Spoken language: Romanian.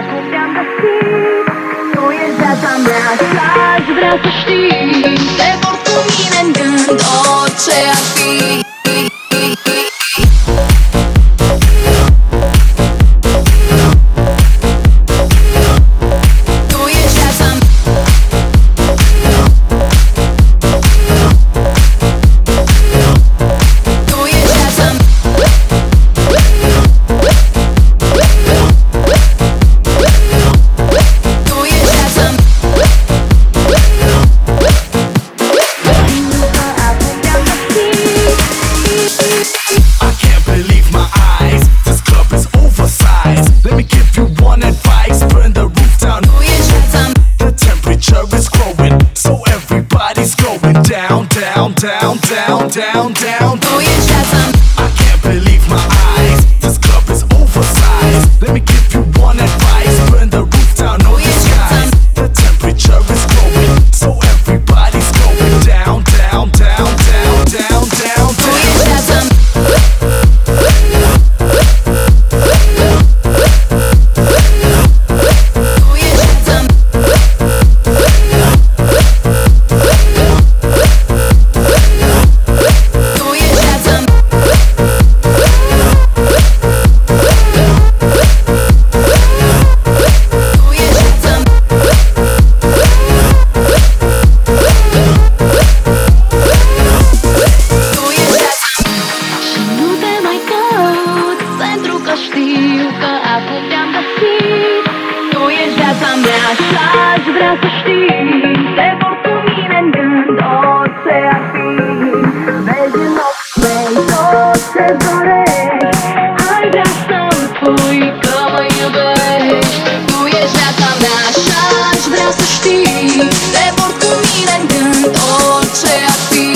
Acum te-am găsit Tu ești viața mea Și aș să știi. Te vor cu mine în gând Orice ar fi. down, down, down, down, down. Booyah, I can't believe my eyes. This club is oversized. Let me get știu că acum te-am găsit Tu ești viața mea și aș vrea să știi. Te vor cu mine în gând orice ar fi. Vezi în ochii mei tot ce dorești. Ai vrea să-mi spui că mă iubești. Tu ești viața mea și aș vrea să știi. Te vor cu mine în gând orice ar fi.